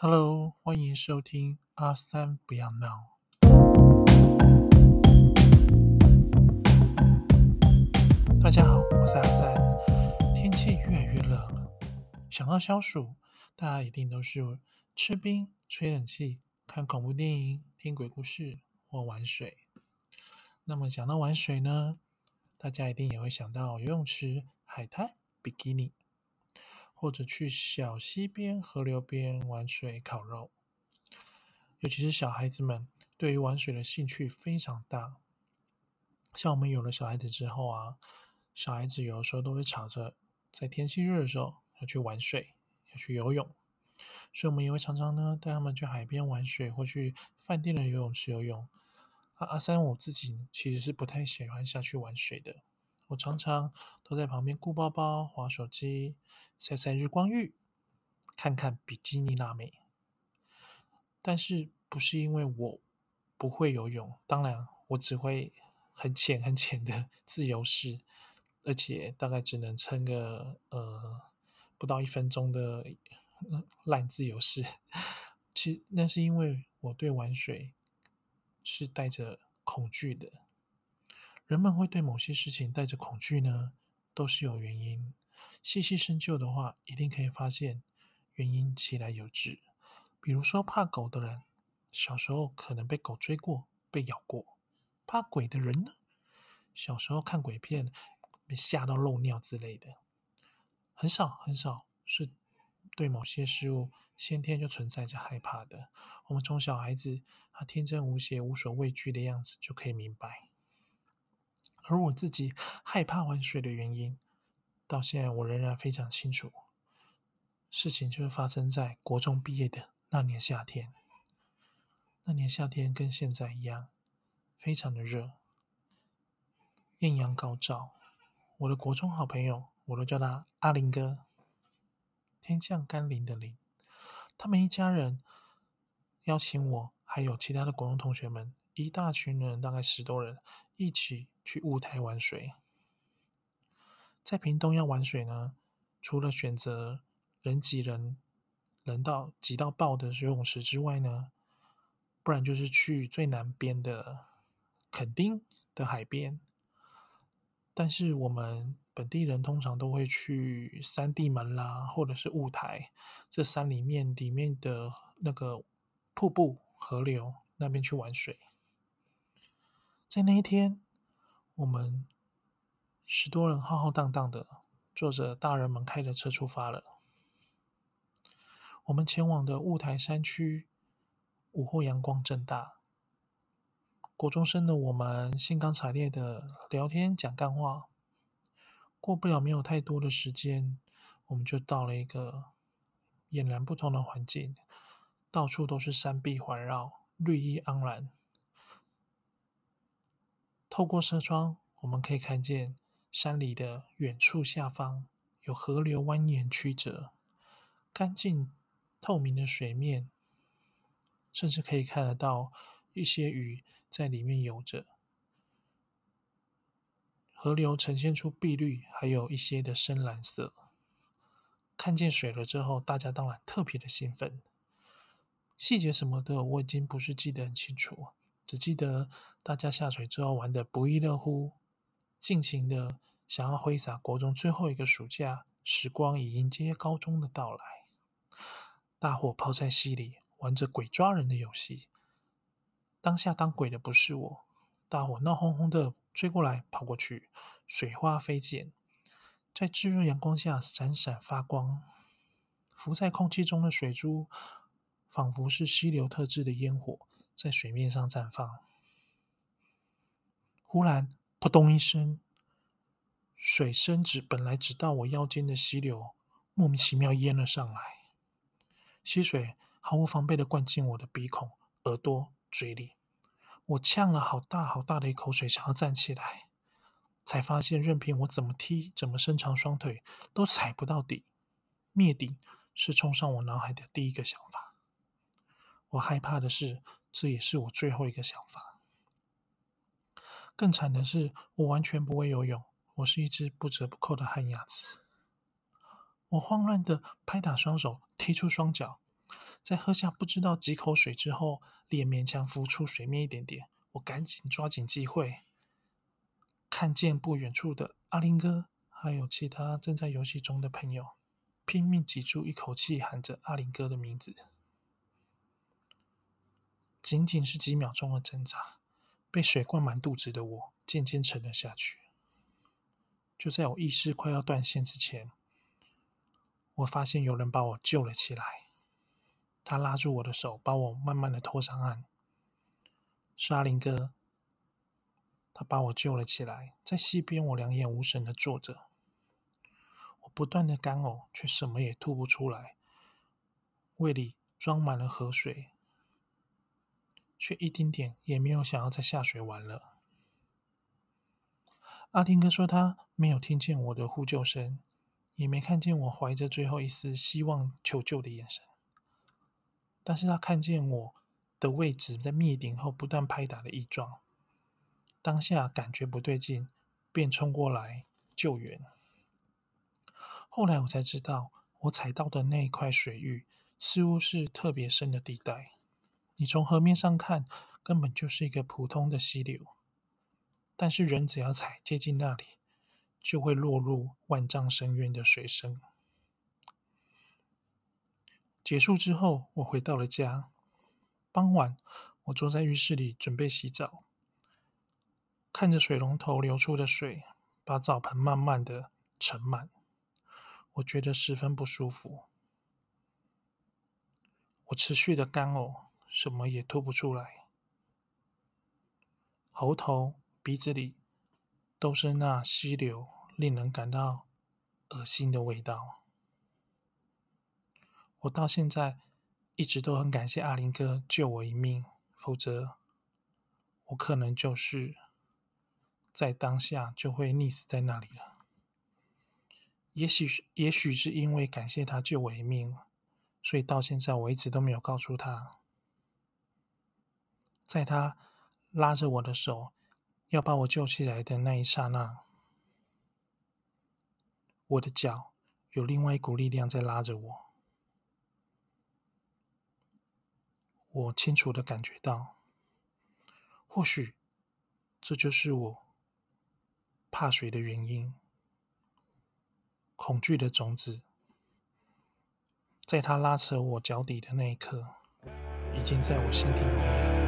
Hello，欢迎收听阿三不要闹。大家好，我是阿三。天气越来越热了，想到消暑，大家一定都是吃冰、吹冷气、看恐怖电影、听鬼故事或玩水。那么讲到玩水呢，大家一定也会想到游泳池、海滩、比基尼。或者去小溪边、河流边玩水、烤肉，尤其是小孩子们对于玩水的兴趣非常大。像我们有了小孩子之后啊，小孩子有的时候都会吵着在天气热的时候要去玩水、要去游泳，所以我们也会常常呢带他们去海边玩水，或去饭店的游泳池游泳。阿阿三我自己其实是不太喜欢下去玩水的。我常常都在旁边顾包包、划手机、晒晒日光浴、看看比基尼辣妹。但是不是因为我不会游泳？当然，我只会很浅很浅的 自由式，而且大概只能撑个呃不到一分钟的烂自由式。其那是因为我对玩水是带着恐惧的。人们会对某些事情带着恐惧呢，都是有原因。细细深究的话，一定可以发现原因其来有致。比如说，怕狗的人，小时候可能被狗追过、被咬过；怕鬼的人呢，小时候看鬼片被吓到漏尿之类的。很少很少是对某些事物先天就存在着害怕的。我们从小孩子他天真无邪、无所畏惧的样子就可以明白。而我自己害怕玩水的原因，到现在我仍然非常清楚。事情就是发生在国中毕业的那年夏天。那年夏天跟现在一样，非常的热，艳阳高照。我的国中好朋友，我都叫他阿林哥，天降甘霖的霖。他们一家人邀请我，还有其他的国中同学们，一大群人，大概十多人，一起。去雾台玩水，在屏东要玩水呢，除了选择人挤人、人到挤到爆的游泳池之外呢，不然就是去最南边的垦丁的海边。但是我们本地人通常都会去三地门啦，或者是雾台这山里面里面的那个瀑布、河流那边去玩水。在那一天。我们十多人浩浩荡荡的坐着大人们开的车出发了。我们前往的雾台山区，午后阳光正大。国中生的我们兴高采烈的聊天讲干话。过不了没有太多的时间，我们就到了一个俨然不同的环境，到处都是山壁环绕，绿意盎然。透过车窗，我们可以看见山里的远处下方有河流蜿蜒曲折，干净透明的水面，甚至可以看得到一些鱼在里面游着。河流呈现出碧绿，还有一些的深蓝色。看见水了之后，大家当然特别的兴奋。细节什么的，我已经不是记得很清楚。只记得大家下水之后玩的不亦乐乎，尽情的想要挥洒国中最后一个暑假时光，以迎接高中的到来。大伙泡在溪里玩着鬼抓人的游戏，当下当鬼的不是我，大伙闹哄哄的追过来跑过去，水花飞溅，在炙热阳光下闪闪发光，浮在空气中的水珠，仿佛是溪流特制的烟火。在水面上绽放。忽然，扑通一声，水深只本来只到我腰间的溪流，莫名其妙淹了上来。溪水毫无防备的灌进我的鼻孔、耳朵、嘴里。我呛了好大好大的一口水，想要站起来，才发现任凭我怎么踢、怎么伸长双腿，都踩不到底。灭顶是冲上我脑海的第一个想法。我害怕的是。这也是我最后一个想法。更惨的是，我完全不会游泳，我是一只不折不扣的旱鸭子。我慌乱的拍打双手，踢出双脚，在喝下不知道几口水之后，脸勉强浮出水面一点点。我赶紧抓紧机会，看见不远处的阿林哥，还有其他正在游戏中的朋友，拼命挤出一口气，喊着阿林哥的名字。仅仅是几秒钟的挣扎，被水灌满肚子的我渐渐沉了下去。就在我意识快要断线之前，我发现有人把我救了起来。他拉住我的手，把我慢慢的拖上岸。是阿林哥，他把我救了起来。在溪边，我两眼无神的坐着，我不断的干呕，却什么也吐不出来，胃里装满了河水，却一丁点也没有想要再下水玩了。阿丁哥说他没有听见我的呼救声，也没看见我怀着最后一丝希望求救的眼神。但是他看见我的位置在灭顶后不断拍打的异状，当下感觉不对劲，便冲过来救援。后来我才知道，我踩到的那一块水域似乎是特别深的地带，你从河面上看，根本就是一个普通的溪流，但是人只要踩接近那里，就会落入万丈深渊的水深。结束之后，我回到了家。傍晚，我坐在浴室里准备洗澡，看着水龙头流出的水把澡盆慢慢的盛满，我觉得十分不舒服。我持续的干呕，什么也吐不出来，喉头、鼻子里都是那溪流令人感到恶心的味道。我到现在一直都很感谢阿林哥救我一命，否则我可能就是在当下就会溺死在那里了。也许，也许是因为感谢他救我一命，所以到现在我一直都没有告诉他，在他拉着我的手要把我救起来的那一刹那，我的脚有另外一股力量在拉着我。我清楚的感觉到，或许这就是我怕水的原因。恐惧的种子，在他拉扯我脚底的那一刻，已经在我心底萌芽。